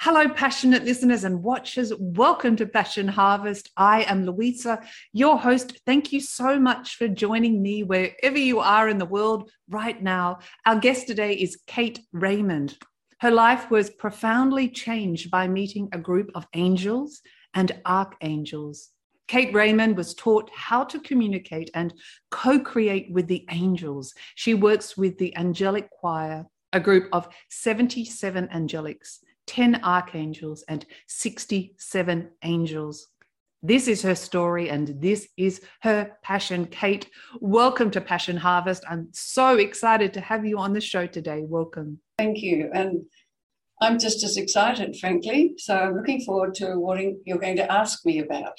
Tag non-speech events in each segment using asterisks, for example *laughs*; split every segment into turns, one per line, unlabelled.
Hello, passionate listeners and watchers. Welcome to Passion Harvest. I am Louisa, your host. Thank you so much for joining me wherever you are in the world right now. Our guest today is Kate Raymond. Her life was profoundly changed by meeting a group of angels and archangels. Kate Raymond was taught how to communicate and co create with the angels. She works with the Angelic Choir, a group of 77 angelics 10 archangels, and 67 angels. This is her story and this is her passion. Kate, welcome to Passion Harvest. I'm so excited to have you on the show today. Welcome.
Thank you. And I'm just as excited, frankly. So I'm looking forward to what you're going to ask me about.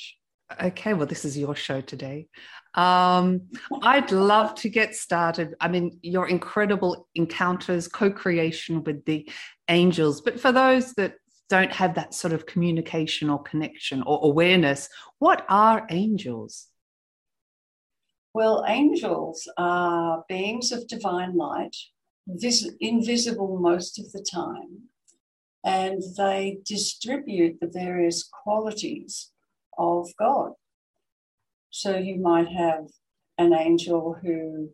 Okay, well, this is your show today. Um, I'd love to get started. I mean, your incredible encounters, co creation with the angels. But for those that don't have that sort of communication or connection or awareness, what are angels?
Well, angels are beings of divine light, vis- invisible most of the time, and they distribute the various qualities of God. So you might have an angel who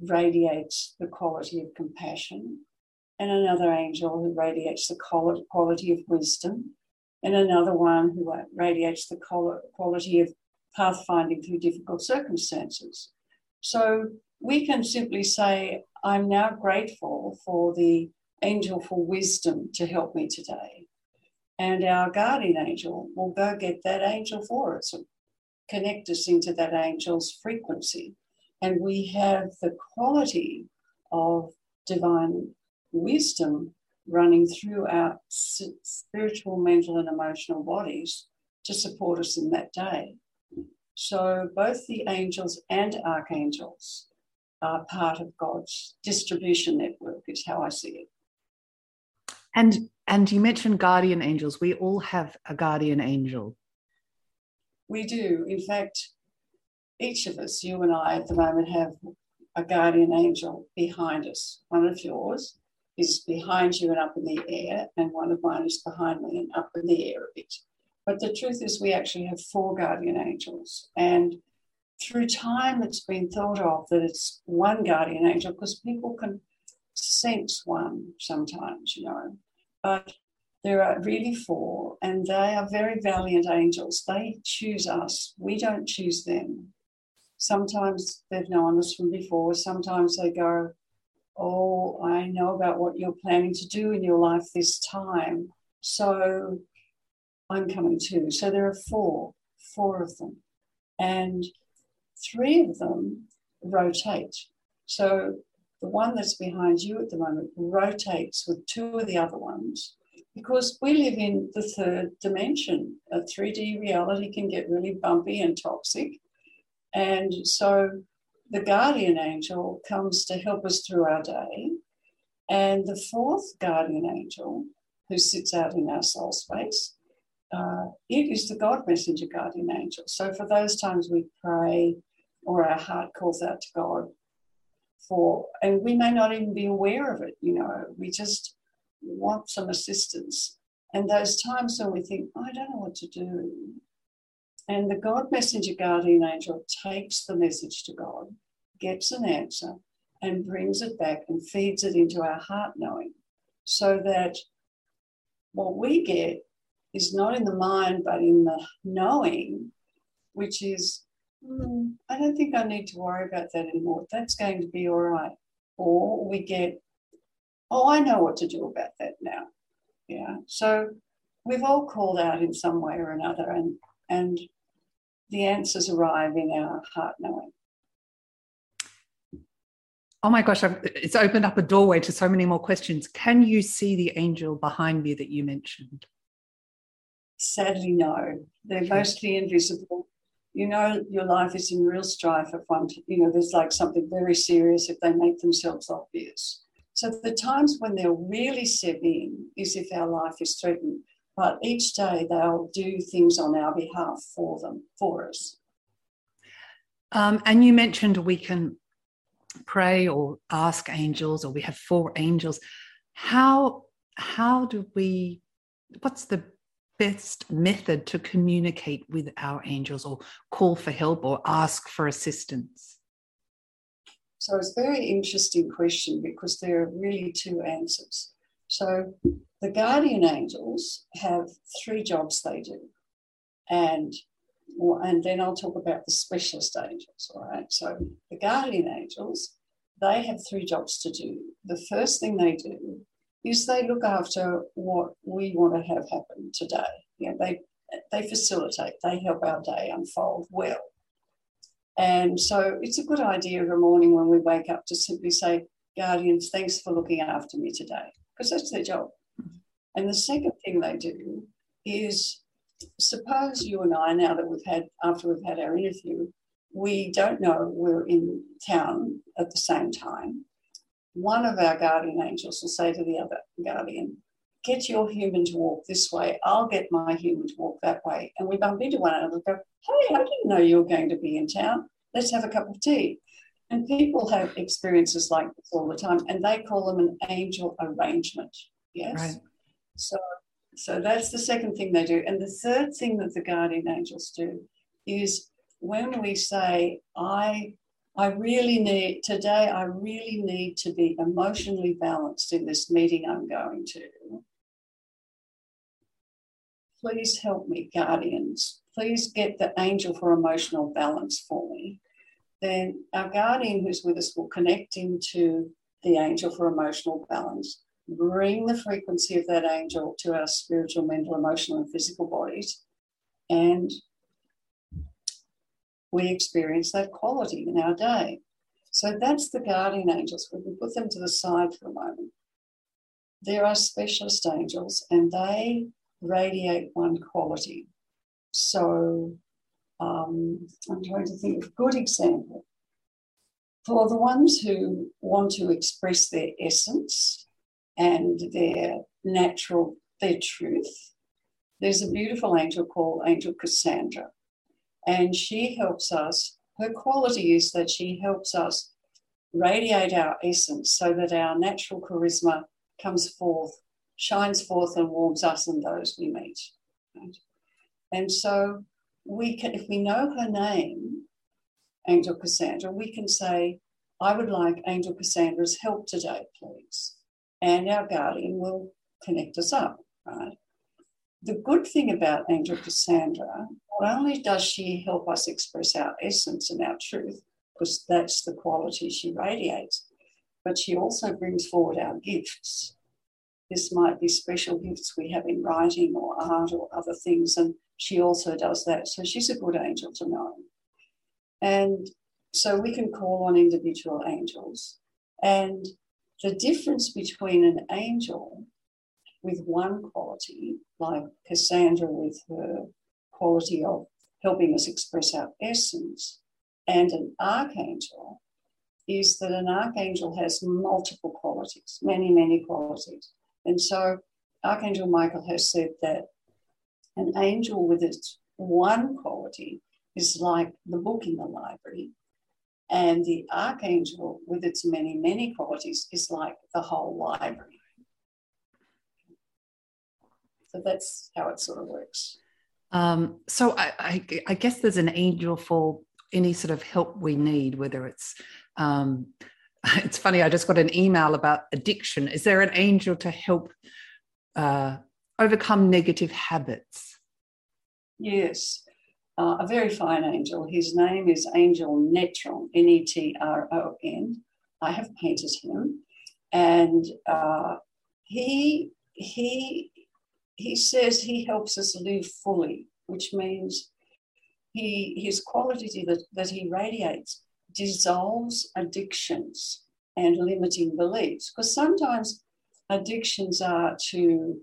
radiates the quality of compassion, and another angel who radiates the quality of wisdom, and another one who radiates the quality of pathfinding through difficult circumstances. So we can simply say, I'm now grateful for the angel for wisdom to help me today. And our guardian angel will go get that angel for us, connect us into that angel's frequency. And we have the quality of divine wisdom running through our spiritual, mental, and emotional bodies to support us in that day. So both the angels and archangels are part of God's distribution network, is how I see it.
And and you mentioned guardian angels. We all have a guardian angel.
We do. In fact, each of us, you and I at the moment, have a guardian angel behind us. One of yours is behind you and up in the air, and one of mine is behind me and up in the air a bit. But the truth is, we actually have four guardian angels. And through time, it's been thought of that it's one guardian angel because people can sense one sometimes, you know. But there are really four, and they are very valiant angels. They choose us, we don't choose them. Sometimes they've known us from before, sometimes they go, Oh, I know about what you're planning to do in your life this time. So I'm coming too. So there are four, four of them. And three of them rotate. So the one that's behind you at the moment rotates with two of the other ones because we live in the third dimension. A 3D reality can get really bumpy and toxic. And so the guardian angel comes to help us through our day. And the fourth guardian angel, who sits out in our soul space, uh, it is the God messenger guardian angel. So for those times we pray or our heart calls out to God for, and we may not even be aware of it, you know, we just want some assistance. And those times when we think, I don't know what to do. And the God messenger guardian angel takes the message to God gets an answer and brings it back and feeds it into our heart knowing so that what we get is not in the mind but in the knowing, which is, mm, I don't think I need to worry about that anymore. That's going to be all right. Or we get, oh, I know what to do about that now. Yeah. So we've all called out in some way or another, and, and the answers arrive in our heart knowing
oh my gosh, I've, it's opened up a doorway to so many more questions. Can you see the angel behind me that you mentioned?
Sadly, no. They're mostly invisible. You know, your life is in real strife if one, you know, there's like something very serious if they make themselves obvious. So the times when they'll really step in is if our life is threatened. But each day they'll do things on our behalf for them, for us.
Um, and you mentioned we can pray or ask angels, or we have four angels. How how do we? What's the best method to communicate with our angels, or call for help, or ask for assistance?
So it's a very interesting question because there are really two answers. So the guardian angels have three jobs they do. And and then I'll talk about the specialist angels. All right. So the guardian angels, they have three jobs to do. The first thing they do is they look after what we want to have happen today. You know, they they facilitate, they help our day unfold well. And so it's a good idea every morning when we wake up to simply say, Guardians, thanks for looking after me today, because that's their job. Mm-hmm. And the second thing they do is suppose you and I, now that we've had, after we've had our interview, we don't know we're in town at the same time. One of our guardian angels will say to the other guardian, Get your human to walk this way, I'll get my human to walk that way. And we bump into one another and go, Hey, I didn't know you were going to be in town. Let's have a cup of tea. And people have experiences like this all the time, and they call them an angel arrangement. Yes. Right. So, so that's the second thing they do. And the third thing that the guardian angels do is when we say, I I really need today, I really need to be emotionally balanced in this meeting I'm going to. Please help me, guardians. Please get the angel for emotional balance for me. Then our guardian who's with us will connect into the angel for emotional balance, bring the frequency of that angel to our spiritual, mental, emotional, and physical bodies, and we experience that quality in our day. So that's the guardian angels. We can put them to the side for a moment. There are specialist angels, and they radiate one quality. So um, I'm trying to think of a good example. For the ones who want to express their essence and their natural, their truth, there's a beautiful angel called Angel Cassandra. And she helps us, her quality is that she helps us radiate our essence so that our natural charisma comes forth, shines forth, and warms us and those we meet. Right? And so we can, if we know her name, Angel Cassandra, we can say, I would like Angel Cassandra's help today, please. And our guardian will connect us up, right? The good thing about Angel Cassandra, not only does she help us express our essence and our truth, because that's the quality she radiates, but she also brings forward our gifts. This might be special gifts we have in writing or art or other things, and she also does that. So she's a good angel to know. And so we can call on individual angels. And the difference between an angel with one quality, like Cassandra with her quality of helping us express our essence, and an archangel is that an archangel has multiple qualities, many, many qualities. And so Archangel Michael has said that an angel with its one quality is like the book in the library, and the archangel with its many, many qualities is like the whole library. So that's how it sort of works.
Um, so I, I, I, guess there's an angel for any sort of help we need, whether it's um, *laughs* it's funny. I just got an email about addiction. Is there an angel to help uh, overcome negative habits?
Yes, uh, a very fine angel. His name is Angel Netron, N E T R O N. I have painted him, and uh, he he he says he helps us live fully, which means he his quality that, that he radiates dissolves addictions and limiting beliefs. Because sometimes addictions are to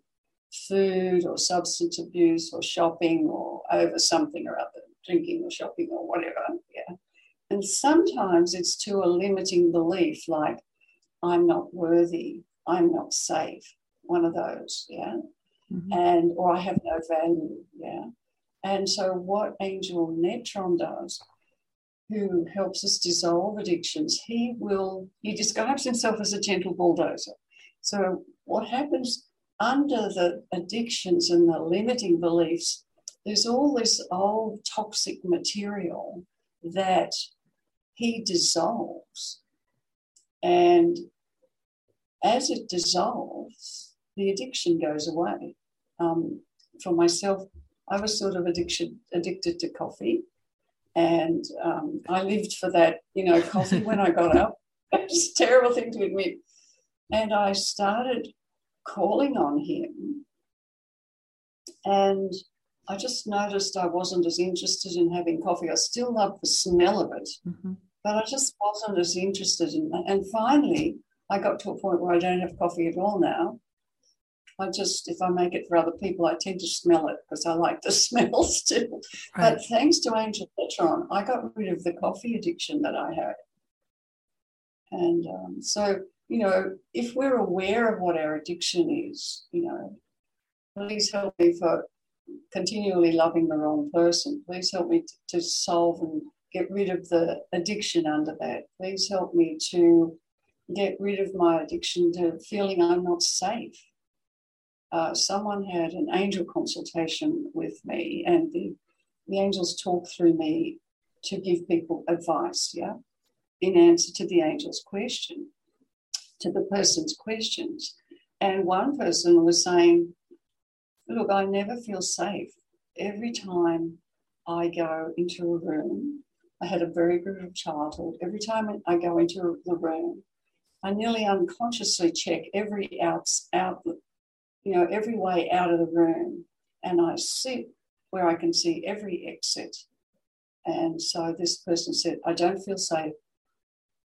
food or substance abuse or shopping or over something or other, drinking or shopping or whatever. Yeah. And sometimes it's to a limiting belief like, I'm not worthy, I'm not safe, one of those, yeah. Mm-hmm. And or I have no value, yeah. And so what Angel Netron does, who helps us dissolve addictions, he will, he describes himself as a gentle bulldozer. So what happens under the addictions and the limiting beliefs, there's all this old toxic material that he dissolves. And as it dissolves, the addiction goes away. Um, for myself, I was sort of addiction, addicted to coffee. And um, I lived for that, you know, coffee when I got up. *laughs* It's a terrible thing to admit. And I started calling on him. And I just noticed I wasn't as interested in having coffee. I still love the smell of it, mm-hmm. but I just wasn't as interested in that. And finally, I got to a point where I don't have coffee at all now. I just, if I make it for other people, I tend to smell it because I like the *laughs* smell still. Right. But thanks to Angel Netron, I got rid of the coffee addiction that I had. And um, so you know, if we're aware of what our addiction is, you know, please help me for continually loving the wrong person. Please help me to, to solve and get rid of the addiction under that. Please help me to get rid of my addiction to feeling I'm not safe. Uh, someone had an angel consultation with me, and the, the angels talk through me to give people advice, yeah, in answer to the angel's question to the person's questions. And one person was saying, Look, I never feel safe. Every time I go into a room, I had a very brutal childhood. Every time I go into the room, I nearly unconsciously check every out, out you know, every way out of the room, and I sit where I can see every exit. And so this person said, I don't feel safe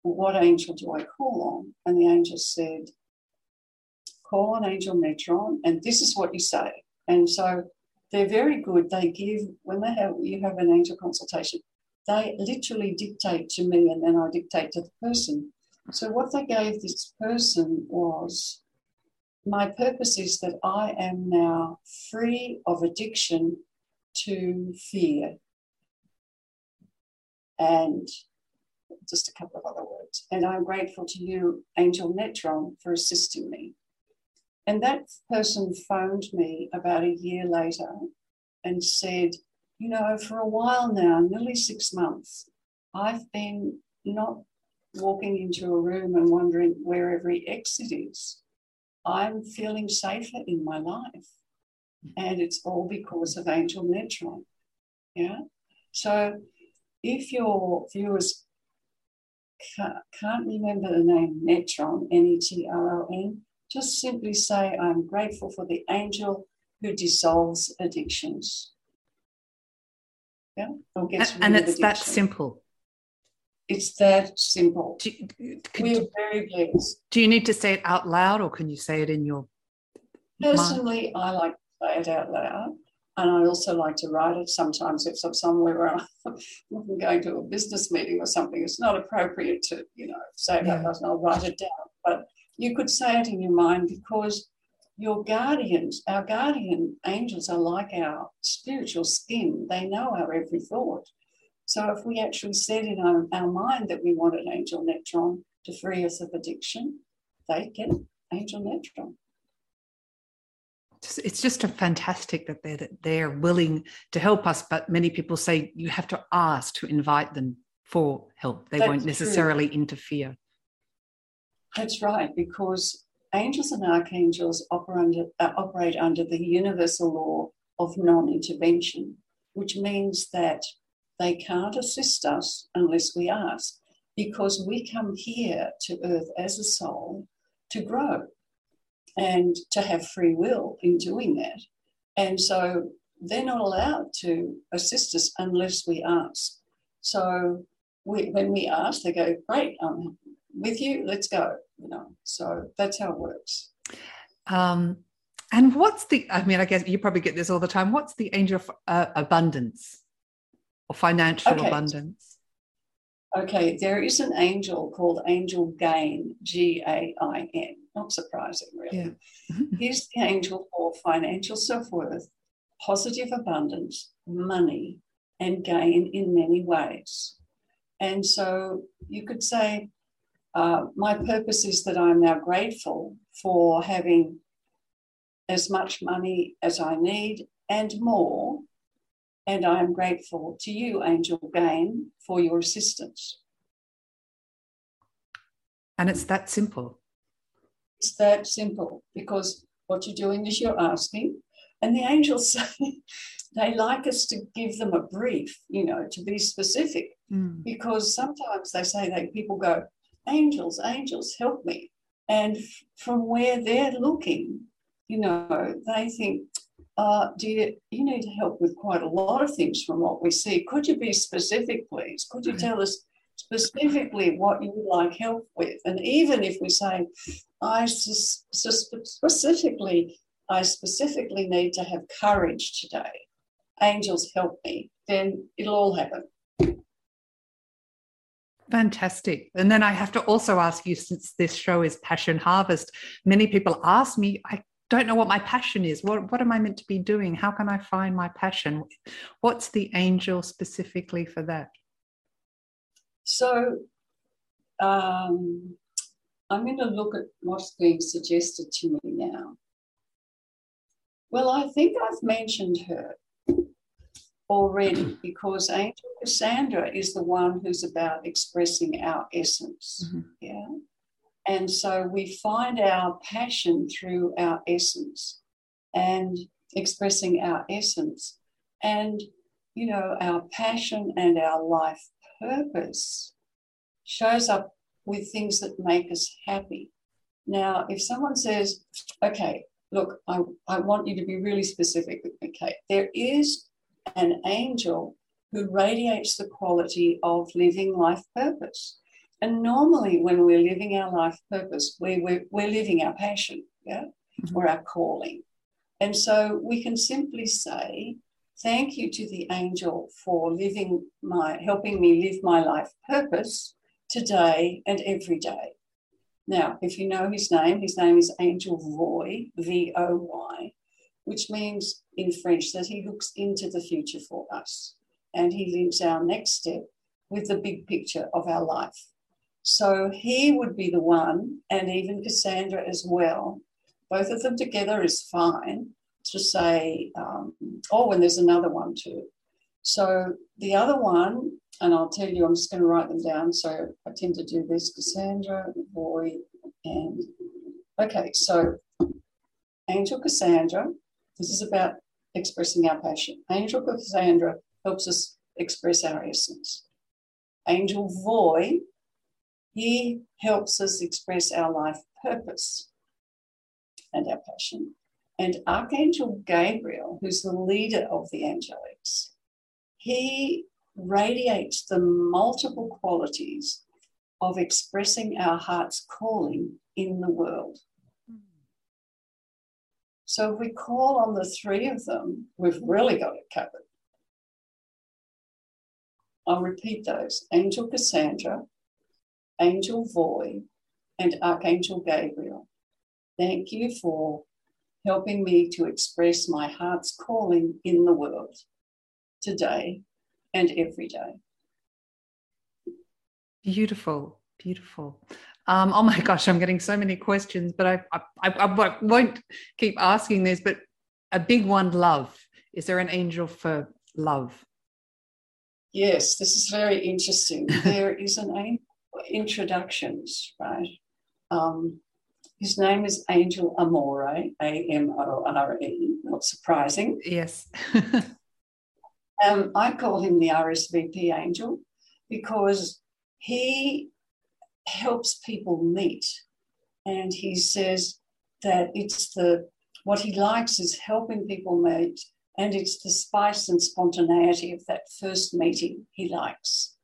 what angel do I call on? And the angel said, call on Angel Netron, and this is what you say. And so they're very good. They give, when they have, you have an angel consultation, they literally dictate to me and then I dictate to the person. So what they gave this person was, my purpose is that I am now free of addiction to fear. And just a couple of other words. And I'm grateful to you, Angel Netron, for assisting me. And that person phoned me about a year later and said, You know, for a while now, nearly six months, I've been not walking into a room and wondering where every exit is. I'm feeling safer in my life. And it's all because of Angel Netron. Yeah. So if your viewers can't, remember the name Netron, N E T R O N, just simply say, I'm grateful for the angel who dissolves addictions.
Yeah? and it's that simple.
It's that simple. Do, We're very blessed.
Do you need to say it out loud or can you say it in your
Personally, mind? I like to say it out loud. And I also like to write it sometimes if I'm somewhere where I'm *laughs* going to a business meeting or something. It's not appropriate to, you know, say it yeah. I'll write it down. But you could say it in your mind because your guardians, our guardian angels are like our spiritual skin. They know our every thought. So if we actually said in our, our mind that we want an angel netron to free us of addiction, they get angel netron
it's just a fantastic that they're that they're willing to help us but many people say you have to ask to invite them for help. They That's won't necessarily true. interfere.
That's right because angels and archangels operate under, uh, operate under the universal law of non-intervention which means that they can't assist us unless we ask because we come here to earth as a soul to grow and to have free will in doing that. And so they're not allowed to assist us unless we ask. So we, when we ask, they go, "Great, I'm with you. Let's go." You know, so that's how it works.
Um, And what's the, I mean, I guess you probably get this all the time. What's the angel of uh, abundance or financial okay. abundance?
Okay, there is an angel called Angel Gain, G A I N. Not surprising, really. Yeah. *laughs* He's the angel for financial self worth, positive abundance, money, and gain in many ways. And so you could say, uh, my purpose is that I'm now grateful for having as much money as I need and more. And I am grateful to you, Angel Gain, for your assistance.
And it's that simple.
It's that simple because what you're doing is you're asking, and the angels *laughs* say they like us to give them a brief, you know, to be specific, mm. because sometimes they say that people go, angels, angels, help me. And from where they're looking, you know, they think, uh, do you, you need help with quite a lot of things from what we see. Could you be specific, please? Could you tell us specifically what you would like help with? And even if we say, I specifically, I specifically need to have courage today. Angels help me. Then it'll all happen.
Fantastic. And then I have to also ask you since this show is Passion Harvest, many people ask me, I don't know what my passion is. What, what am I meant to be doing? How can I find my passion? What's the angel specifically for that?
So um, I'm going to look at what's being suggested to me now. Well, I think I've mentioned her already because Angel Cassandra is the one who's about expressing our essence. Mm-hmm. Yeah. And so we find our passion through our essence and expressing our essence. And, you know, our passion and our life purpose shows up with things that make us happy. Now, if someone says, okay, look, I, I want you to be really specific with me, Kate, there is an angel who radiates the quality of living life purpose. And normally, when we're living our life purpose, we, we're, we're living our passion, yeah, mm-hmm. or our calling. And so we can simply say, Thank you to the angel for living my, helping me live my life purpose today and every day. Now, if you know his name, his name is Angel Voy, V O Y, which means in French that he looks into the future for us and he lives our next step with the big picture of our life. So he would be the one, and even Cassandra as well. Both of them together is fine to say, um, oh, there's another one too. So the other one, and I'll tell you, I'm just going to write them down. So I tend to do this Cassandra, Voy, and okay, so Angel Cassandra this is about expressing our passion. Angel Cassandra helps us express our essence. Angel Voy, he helps us express our life purpose and our passion. And Archangel Gabriel, who's the leader of the angelics, he radiates the multiple qualities of expressing our heart's calling in the world. So if we call on the three of them, we've really got it covered. I'll repeat those Angel Cassandra, Angel Voy, and Archangel Gabriel. Thank you for helping me to express my heart's calling in the world today and every day.
Beautiful, beautiful. Um, oh my gosh, I'm getting so many questions, but I, I, I, won't keep asking this. But a big one, love. Is there an angel for love?
Yes, this is very interesting. *laughs* there is an angel introductions, right? Um, his name is Angel Amore, A M O R E, not surprising.
Yes. *laughs*
um, I call him the RSVP angel because he helps people meet. And he says that it's the what he likes is helping people meet, and it's the spice and spontaneity of that first meeting he likes.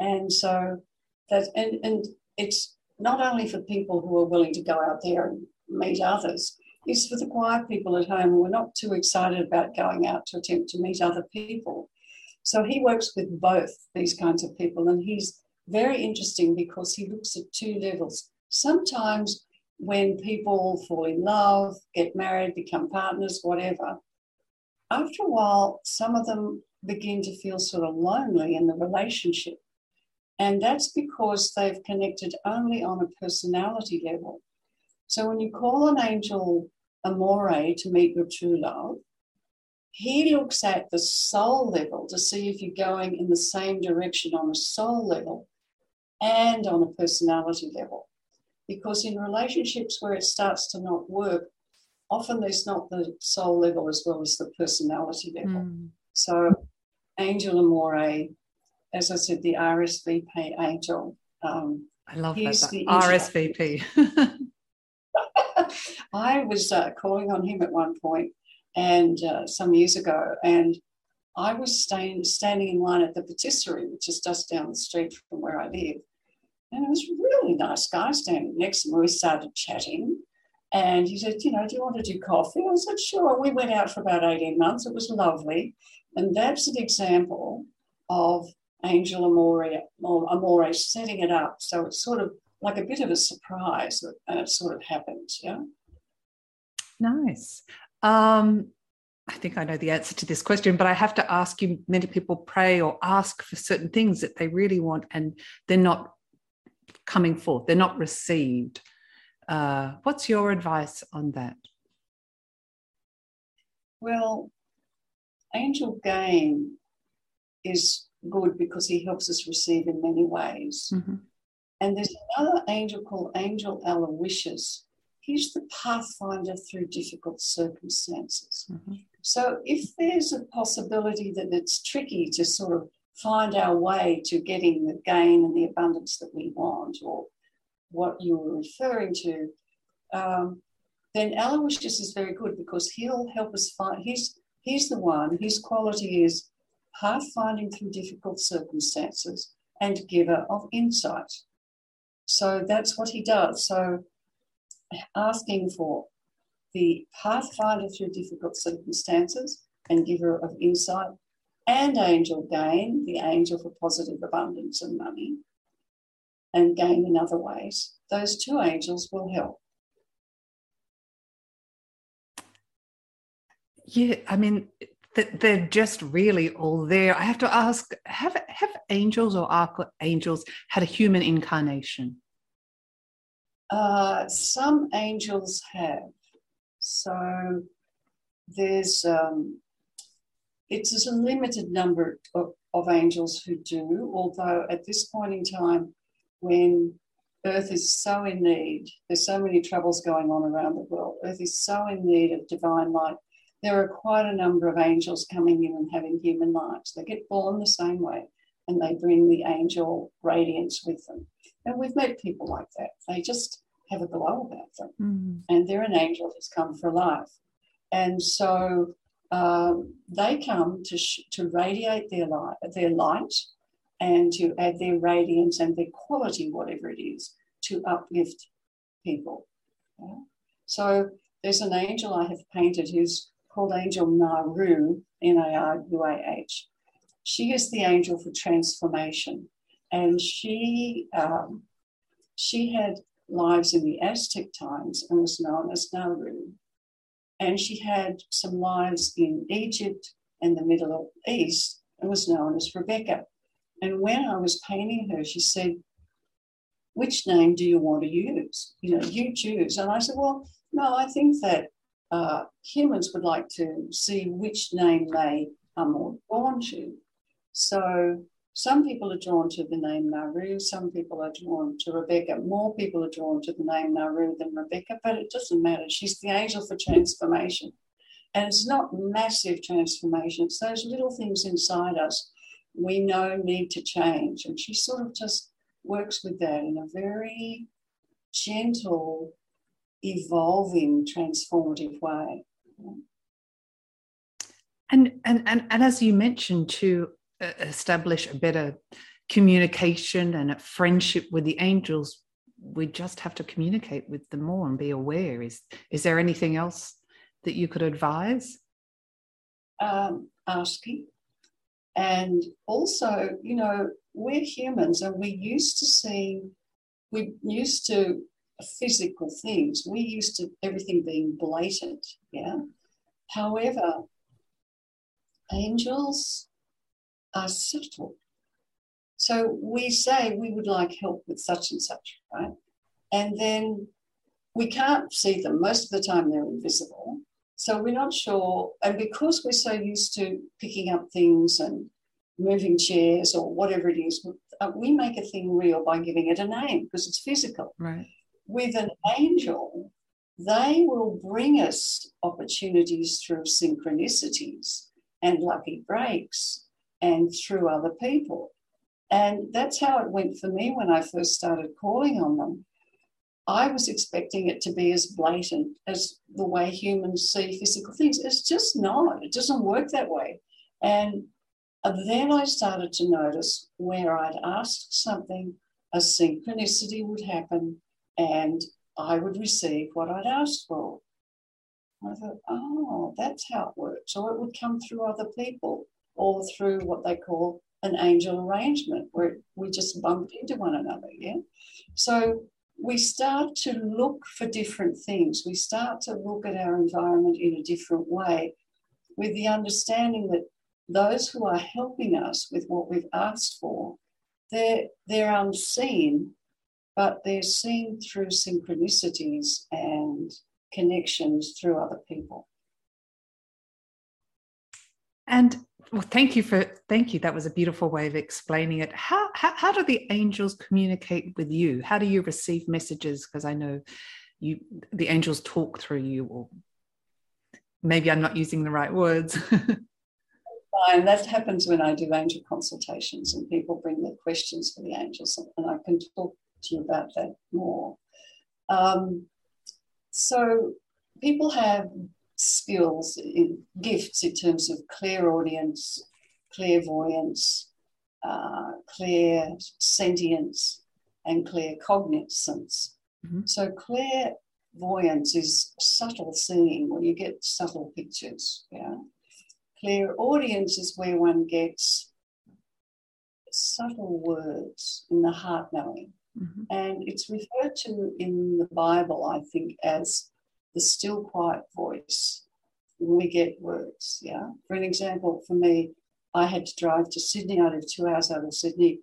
And so that and, and it's not only for people who are willing to go out there and meet others, it's for the quiet people at home who are not too excited about going out to attempt to meet other people. So he works with both these kinds of people, and he's very interesting because he looks at two levels. Sometimes when people fall in love, get married, become partners, whatever, after a while, some of them begin to feel sort of lonely in the relationship. And that's because they've connected only on a personality level. So when you call an angel amore to meet your true love, he looks at the soul level to see if you're going in the same direction on a soul level and on a personality level. Because in relationships where it starts to not work, often there's not the soul level as well as the personality level. Mm. So, Angel Amore, as I said, the RSVP angel.
Um, I love that. The RSVP. *laughs*
I was uh, calling on him at one point, and uh, some years ago, and I was staying, standing in line at the patisserie, which is just down the street from where I live. And it was a really nice guy standing next to me. We started chatting. And he said, You know, do you want to do coffee? I said, Sure. We went out for about 18 months. It was lovely. And that's an example of Angel Amore, Amore setting it up. So it's sort of like a bit of a surprise and it sort of happens. Yeah.
Nice. Um, I think I know the answer to this question, but I have to ask you many people pray or ask for certain things that they really want and they're not coming forth, they're not received. Uh, what's your advice on that?
Well, angel gain is good because he helps us receive in many ways. Mm-hmm. And there's another angel called Angel Aloysius. He's the pathfinder through difficult circumstances. Mm-hmm. So if there's a possibility that it's tricky to sort of find our way to getting the gain and the abundance that we want, or what you were referring to, um, then Aloysius is very good because he'll help us find. He's he's the one. His quality is pathfinding through difficult circumstances and giver of insight. So that's what he does. So asking for the pathfinder through difficult circumstances and giver of insight and angel gain, the angel for positive abundance and money, and gain in other ways. Those two angels will help.
Yeah, I mean, they're just really all there. I have to ask: Have have angels or archangels had a human incarnation?
Uh, some angels have. So there's um, it's a limited number of, of angels who do, although at this point in time, when Earth is so in need, there's so many troubles going on around the world, Earth is so in need of divine light. There are quite a number of angels coming in and having human lives. They get born the same way and they bring the angel radiance with them. And we've met people like that. They just have a glow about them. Mm. And they're an angel who's come for life. And so um, they come to, sh- to radiate their light, their light and to add their radiance and their quality, whatever it is, to uplift people. Yeah? So there's an angel I have painted who's called Angel Naruah, N A R U A H. She is the angel for transformation, and she um, she had lives in the Aztec times and was known as Naruah. And she had some lives in Egypt and the Middle East and was known as Rebecca. And when I was painting her, she said, Which name do you want to use? You know, you choose. And I said, Well, no, I think that uh, humans would like to see which name they are more drawn to. So some people are drawn to the name Naruah, some people are drawn to Rebecca. More people are drawn to the name Naruah than Rebecca, but it doesn't matter. She's the angel for transformation. And it's not massive transformation, it's those little things inside us we know need to change. And she sort of just works with that in a very gentle, evolving, transformative way.
And, and, and, and as you mentioned, to establish a better communication and a friendship with the angels, we just have to communicate with them more and be aware. Is is there anything else that you could advise?
Um, asking. And also, you know, we're humans and we used to see, we used to physical things. We used to everything being blatant, yeah. However, angels are subtle. So we say we would like help with such and such, right? And then we can't see them. Most of the time they're invisible. So we're not sure. And because we're so used to picking up things and moving chairs or whatever it is, uh, we make a thing real by giving it a name because it's physical.
Right.
With an angel, they will bring us opportunities through synchronicities and lucky breaks and through other people. And that's how it went for me when I first started calling on them. I was expecting it to be as blatant as the way humans see physical things. It's just not. It doesn't work that way. And then I started to notice where I'd asked something, a synchronicity would happen, and I would receive what I'd asked for. I thought, oh, that's how it works. Or it would come through other people or through what they call an angel arrangement, where we just bump into one another. Yeah. So we start to look for different things. We start to look at our environment in a different way with the understanding that those who are helping us with what we've asked for, they're, they're unseen, but they're seen through synchronicities and connections through other people.
And well, thank you for thank you. That was a beautiful way of explaining it. How how, how do the angels communicate with you? How do you receive messages? Because I know you the angels talk through you, or maybe I'm not using the right words. *laughs*
And that happens when I do angel consultations and people bring their questions for the angels, and I can talk to you about that more. Um, so people have skills, gifts in terms of clairaudience, clairvoyance, uh, clear sentience, and claircognizance. Mm-hmm. So clairvoyance is subtle seeing, where you get subtle pictures. Yeah, clairaudience is where one gets subtle words in the heart knowing. Mm-hmm. And it's referred to in the Bible, I think, as the still quiet voice when we get words. Yeah. For an example, for me, I had to drive to Sydney. I live two hours out of Sydney.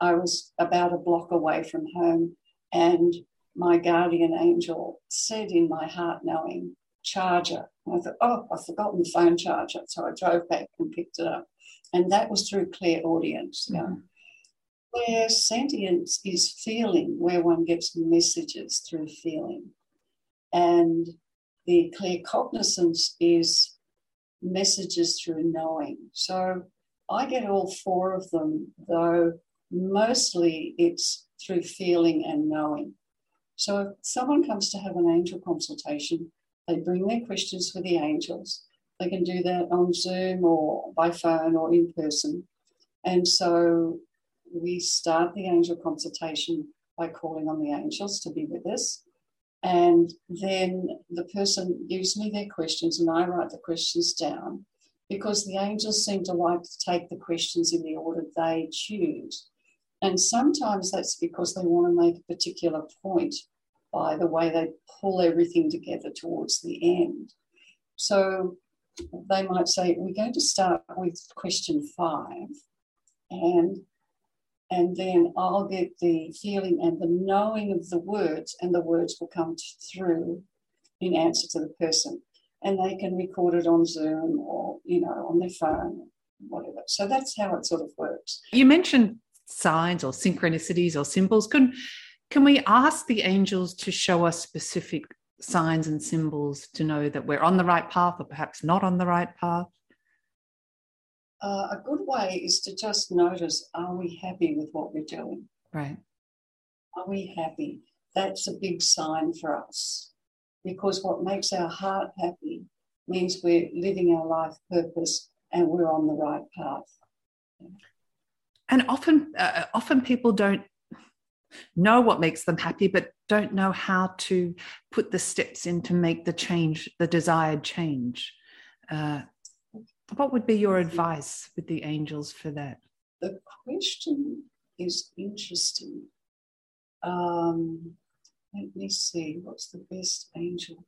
I was about a block away from home, and my guardian angel said in my heart knowing, charger. And I thought, oh, I've forgotten the phone charger. So I drove back and picked it up. And that was through clairaudience. Yeah. Mm-hmm. Where sentience is feeling, where one gets messages through feeling. And the claircognizance is messages through knowing. So I get all four of them, though mostly it's through feeling and knowing. So if someone comes to have an angel consultation, they bring their questions for the angels. They can do that on Zoom or by phone or in person. And so we start the angel consultation by calling on the angels to be with us. And then the person gives me their questions and I write the questions down because the angels seem to like to take the questions in the order they choose. And sometimes that's because they want to make a particular point by the way they pull everything together towards the end. So they might say, We're going to start with question five, and and then I'll get the feeling and the knowing of the words, and the words will come through in answer to the person. And they can record it on Zoom or, you know, on their phone, whatever. So that's how it sort of works.
You mentioned signs or synchronicities or symbols. Can, can we ask the angels to show us specific signs and symbols to know that we're on the right path or perhaps not on the right path?
Uh, a good way is to just notice are we happy with what we're doing?
Right.
Are we happy? That's a big sign for us because what makes our heart happy means we're living our life purpose and we're on the right path.
And often, uh, often people don't know what makes them happy, but don't know how to put the steps in to make the change, the desired change. Uh, what would be your advice with the angels for that?
The question is interesting. Um, let me see, what's the best angel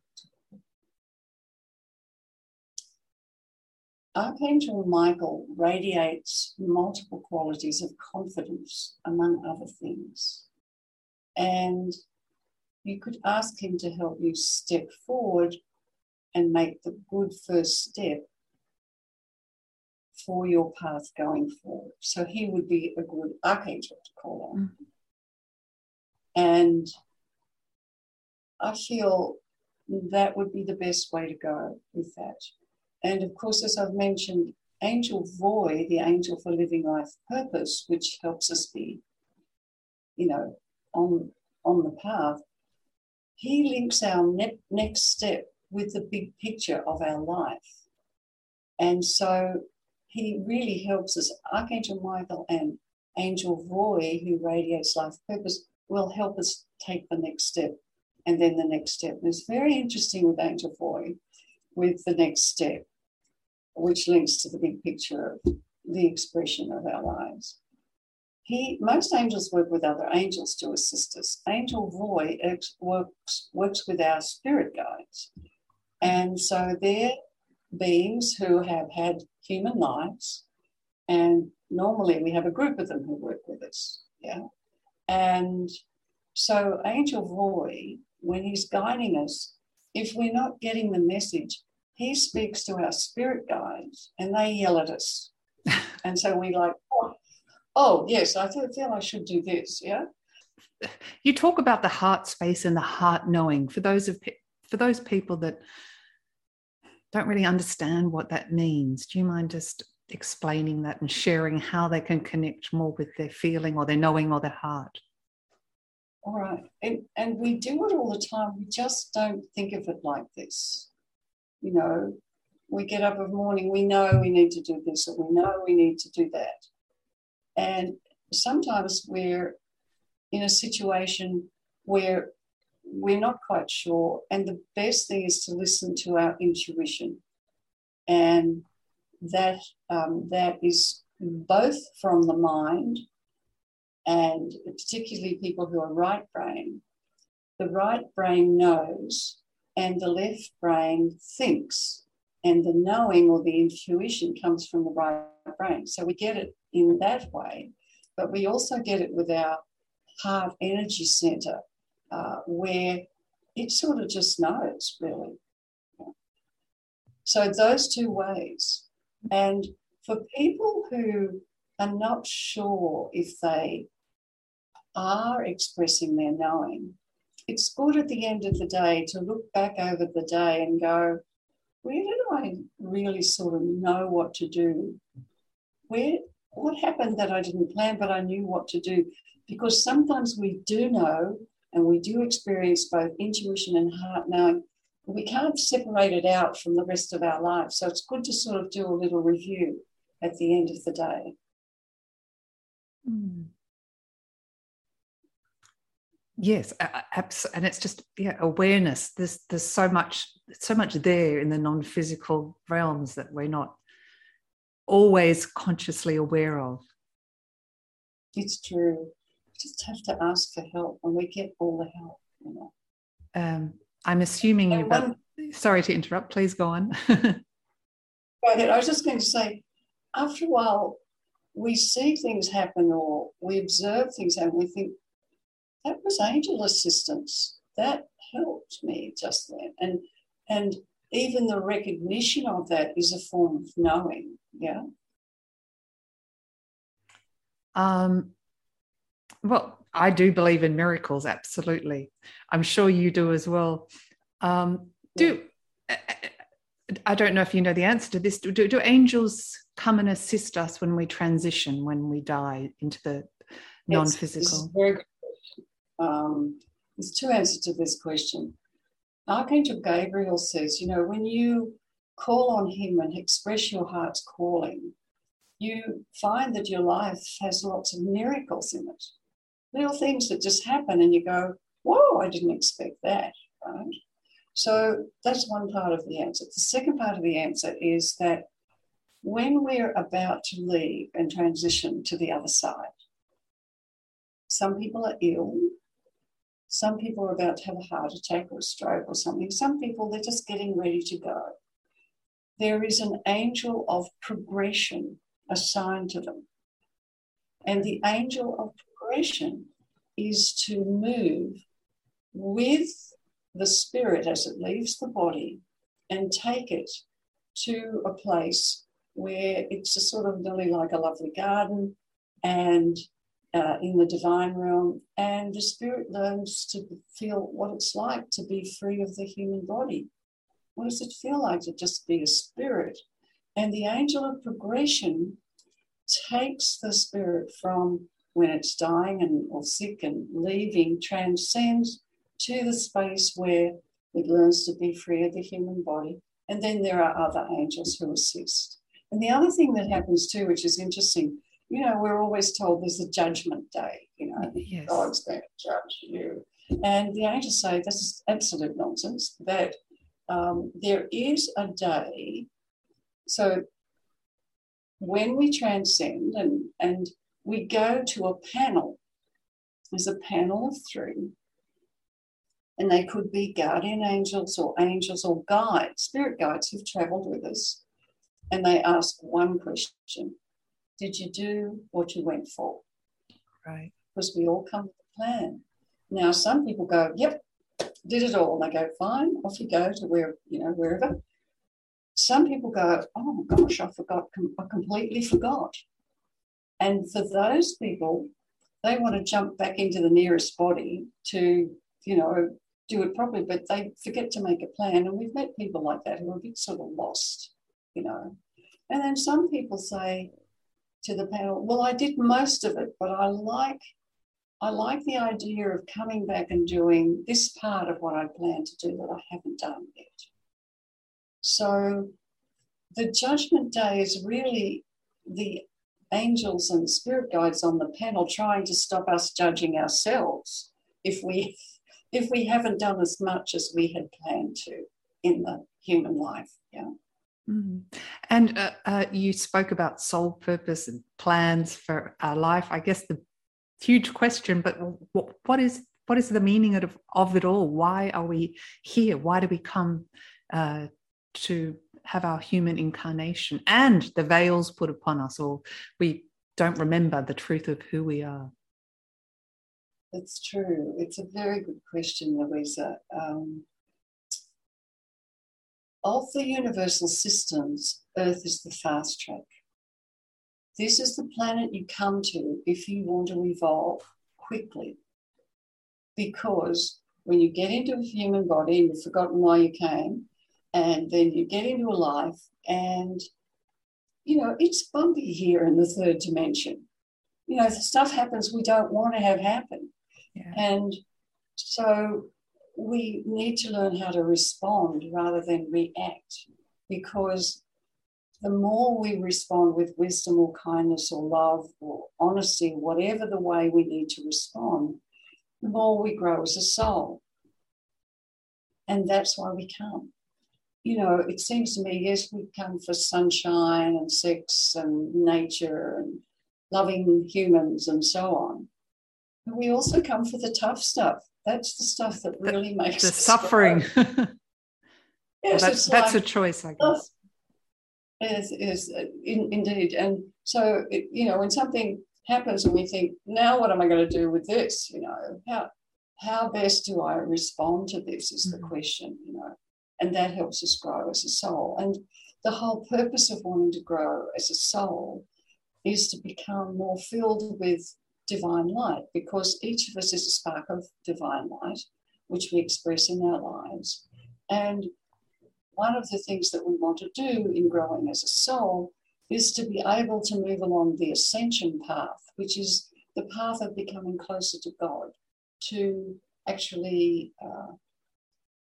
Archangel Michael radiates multiple qualities of confidence, among other things. And you could ask him to help you step forward and make the good first step for your path going forward. So he would be a good archangel to call on. Mm-hmm. And I feel that would be the best way to go with that. And of course, as I've mentioned, Angel Voy, the angel for living life purpose, which helps us be, you know, on, on the path, he links our ne- next step with the big picture of our life. And so he really helps us. Archangel Michael and Angel Voy, who radiates life purpose, will help us take the next step and then the next step. And it's very interesting with Angel Voy with the next step which links to the big picture of the expression of our lives. He, most angels work with other angels to assist us. Angel Voy works, works with our spirit guides. And so they're beings who have had human lives. And normally we have a group of them who work with us. Yeah. And so Angel Voy, when he's guiding us, if we're not getting the message, he speaks to our spirit guides and they yell at us. *laughs* and so we like, oh, oh yes, I feel I should do this. Yeah.
You talk about the heart space and the heart knowing for those of for those people that don't really understand what that means. Do you mind just explaining that and sharing how they can connect more with their feeling or their knowing or their heart?
All right. And, and we do it all the time. We just don't think of it like this you know, we get up in the morning, we know we need to do this or we know we need to do that. And sometimes we're in a situation where we're not quite sure. And the best thing is to listen to our intuition. And that, um, that is both from the mind and particularly people who are right brain. The right brain knows and the left brain thinks. And the knowing or the intuition comes from the right brain. So we get it in that way, but we also get it with our heart energy center, uh, where it sort of just knows, really. So, those two ways. And for people who are not sure if they are expressing their knowing, it's good at the end of the day to look back over the day and go, where did I really sort of know what to do? Where what happened that I didn't plan, but I knew what to do? Because sometimes we do know and we do experience both intuition and heart knowing. We can't separate it out from the rest of our lives. So it's good to sort of do a little review at the end of the day.
Mm. Yes, and it's just yeah awareness. There's there's so much so much there in the non-physical realms that we're not always consciously aware of.
It's true. Just have to ask for help, and we get all the help. You know.
Um, I'm assuming you. But sorry to interrupt. Please go on. *laughs*
I was just going to say, after a while, we see things happen, or we observe things happen. We think that was angel assistance. That helped me just then. And and even the recognition of that is a form of knowing. Yeah.
Um, well, I do believe in miracles, absolutely. I'm sure you do as well. Um, do I don't know if you know the answer to this. Do, do, do angels come and assist us when we transition, when we die into the non-physical?
It's, it's um, there's two answers to this question. Archangel Gabriel says, you know, when you call on him and express your heart's calling, you find that your life has lots of miracles in it. Little things that just happen and you go, whoa, I didn't expect that, right? So that's one part of the answer. The second part of the answer is that when we're about to leave and transition to the other side, some people are ill. Some people are about to have a heart attack or a stroke or something. Some people, they're just getting ready to go. There is an angel of progression assigned to them. And the angel of is to move with the spirit as it leaves the body and take it to a place where it's a sort of nearly like a lovely garden and uh, in the divine realm, and the spirit learns to feel what it's like to be free of the human body. What does it feel like to just be a spirit? And the angel of progression takes the spirit from when it's dying and or sick and leaving, transcends to the space where it learns to be free of the human body. And then there are other angels who assist. And the other thing that happens too, which is interesting, you know, we're always told there's a judgment day, you know, yes. God's going to judge you. And the angels say this is absolute nonsense, that um, there is a day. So when we transcend and, and we go to a panel, there's a panel of three, and they could be guardian angels or angels or guides, spirit guides who've traveled with us. And they ask one question Did you do what you went for?
Right.
Because we all come with a plan. Now, some people go, Yep, did it all. And they go, Fine, off you go to where, you know, wherever. Some people go, Oh gosh, I forgot, I completely forgot. And for those people, they want to jump back into the nearest body to, you know, do it properly, but they forget to make a plan. And we've met people like that who are a bit sort of lost, you know. And then some people say to the panel, well, I did most of it, but I like I like the idea of coming back and doing this part of what I plan to do that I haven't done yet. So the judgment day is really the angels and spirit guides on the panel trying to stop us judging ourselves if we *laughs* if we haven't done as much as we had planned to in the human life. Yeah.
Mm. And uh, uh, you spoke about soul purpose and plans for our life. I guess the huge question, but what, what is what is the meaning of, of it all? Why are we here? Why do we come uh, to have our human incarnation and the veils put upon us, or we don't remember the truth of who we are?
It's true. It's a very good question, Louisa. Um, of the universal systems, Earth is the fast track. This is the planet you come to if you want to evolve quickly. Because when you get into a human body and you've forgotten why you came, and then you get into a life, and you know, it's bumpy here in the third dimension. You know, stuff happens we don't want to have happen. Yeah. And so we need to learn how to respond rather than react because the more we respond with wisdom or kindness or love or honesty, whatever the way we need to respond, the more we grow as a soul. And that's why we come. You know, it seems to me, yes, we come for sunshine and sex and nature and loving humans and so on. But we also come for the tough stuff. That's the stuff that really the, makes
the *laughs* suffering. *laughs* yes, well, that's, that's like, a choice, I guess.
Is is uh, in, indeed, and so it, you know when something happens and we think, now what am I going to do with this? You know, how how best do I respond to this is the mm-hmm. question. You know, and that helps us grow as a soul. And the whole purpose of wanting to grow as a soul is to become more filled with divine light because each of us is a spark of divine light, which we express in our lives. And one of the things that we want to do in growing as a soul is to be able to move along the ascension path, which is the path of becoming closer to God, to actually uh,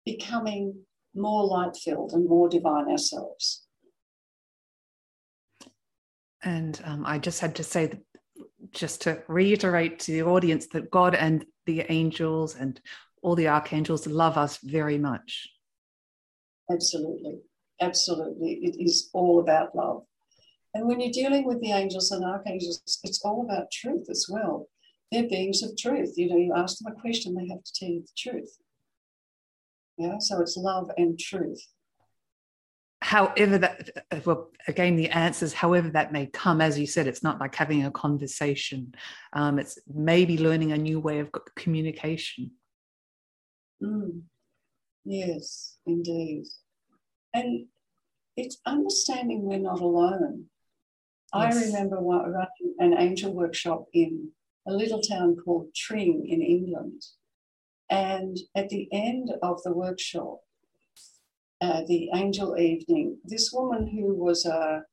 becoming more light filled and more divine ourselves.
And um, I just had to say that just to reiterate to the audience that God and the angels and all the archangels love us very much.
Absolutely. Absolutely. It is all about love. And when you're dealing with the angels and archangels, it's all about truth as well. They're beings of truth. You know, you ask them a question, they have to tell you the truth. Yeah, so it's love and truth.
However, that, well, again, the answers, however that may come, as you said, it's not like having a conversation. Um, it's maybe learning a new way of communication.
Mm. Yes, indeed. And it's understanding we're not alone. Yes. I remember running an angel workshop in a little town called Tring in England. And at the end of the workshop, uh, the angel evening, this woman who was a,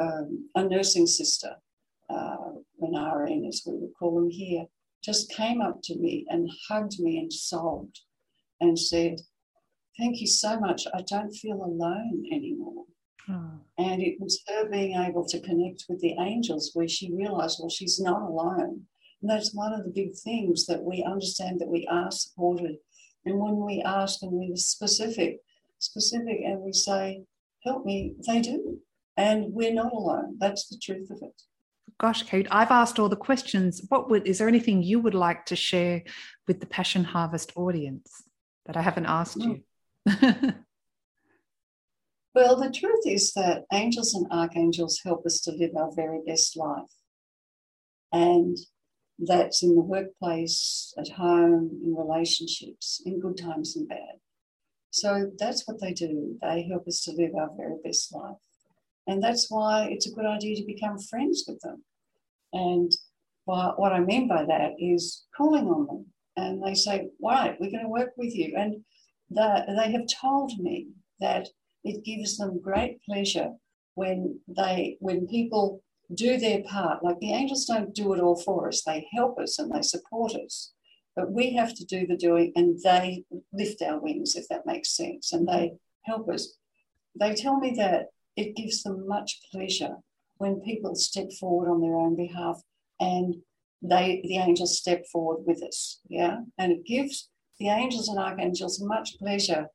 um, a nursing sister, uh, an RN as we would call them here, just came up to me and hugged me and sobbed and said, Thank you so much. I don't feel alone anymore. Oh. And it was her being able to connect with the angels where she realized, well, she's not alone. And that's one of the big things that we understand that we are supported. And when we ask and we're specific, specific, and we say, help me, they do. And we're not alone. That's the truth of it.
Gosh, Kate, I've asked all the questions. What would is there anything you would like to share with the Passion Harvest audience that I haven't asked you? *laughs*
well, the truth is that angels and archangels help us to live our very best life. And that's in the workplace, at home, in relationships, in good times and bad. So that's what they do. They help us to live our very best life. And that's why it's a good idea to become friends with them. And what I mean by that is calling on them. And they say, right, we're going to work with you. And they have told me that it gives them great pleasure when they when people do their part. Like the angels don't do it all for us, they help us and they support us. But we have to do the doing and they lift our wings, if that makes sense, and they help us. They tell me that it gives them much pleasure when people step forward on their own behalf and they the angels step forward with us. Yeah. And it gives the angels and archangels much pleasure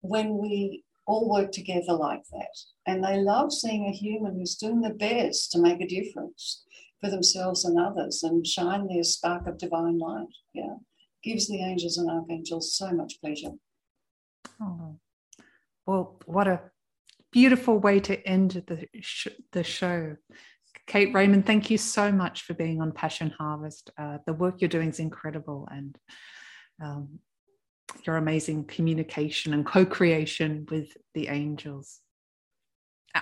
when we all work together like that. And they love seeing a human who's doing the best to make a difference for themselves and others and shine their spark of divine light. Yeah. Gives the angels and archangels so much pleasure.
Oh. Well, what a beautiful way to end the, sh- the show. Kate Raymond, thank you so much for being on Passion Harvest. Uh, the work you're doing is incredible, and um, your amazing communication and co-creation with the angels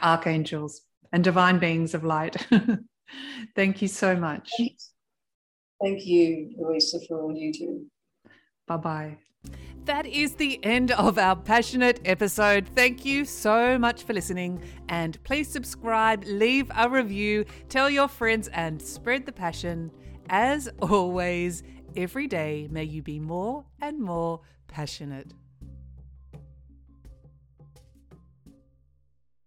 archangels and divine beings of light *laughs* thank you so much
thank you louisa for all you do
bye-bye that is the end of our passionate episode. Thank you so much for listening. And please subscribe, leave a review, tell your friends, and spread the passion. As always, every day may you be more and more passionate.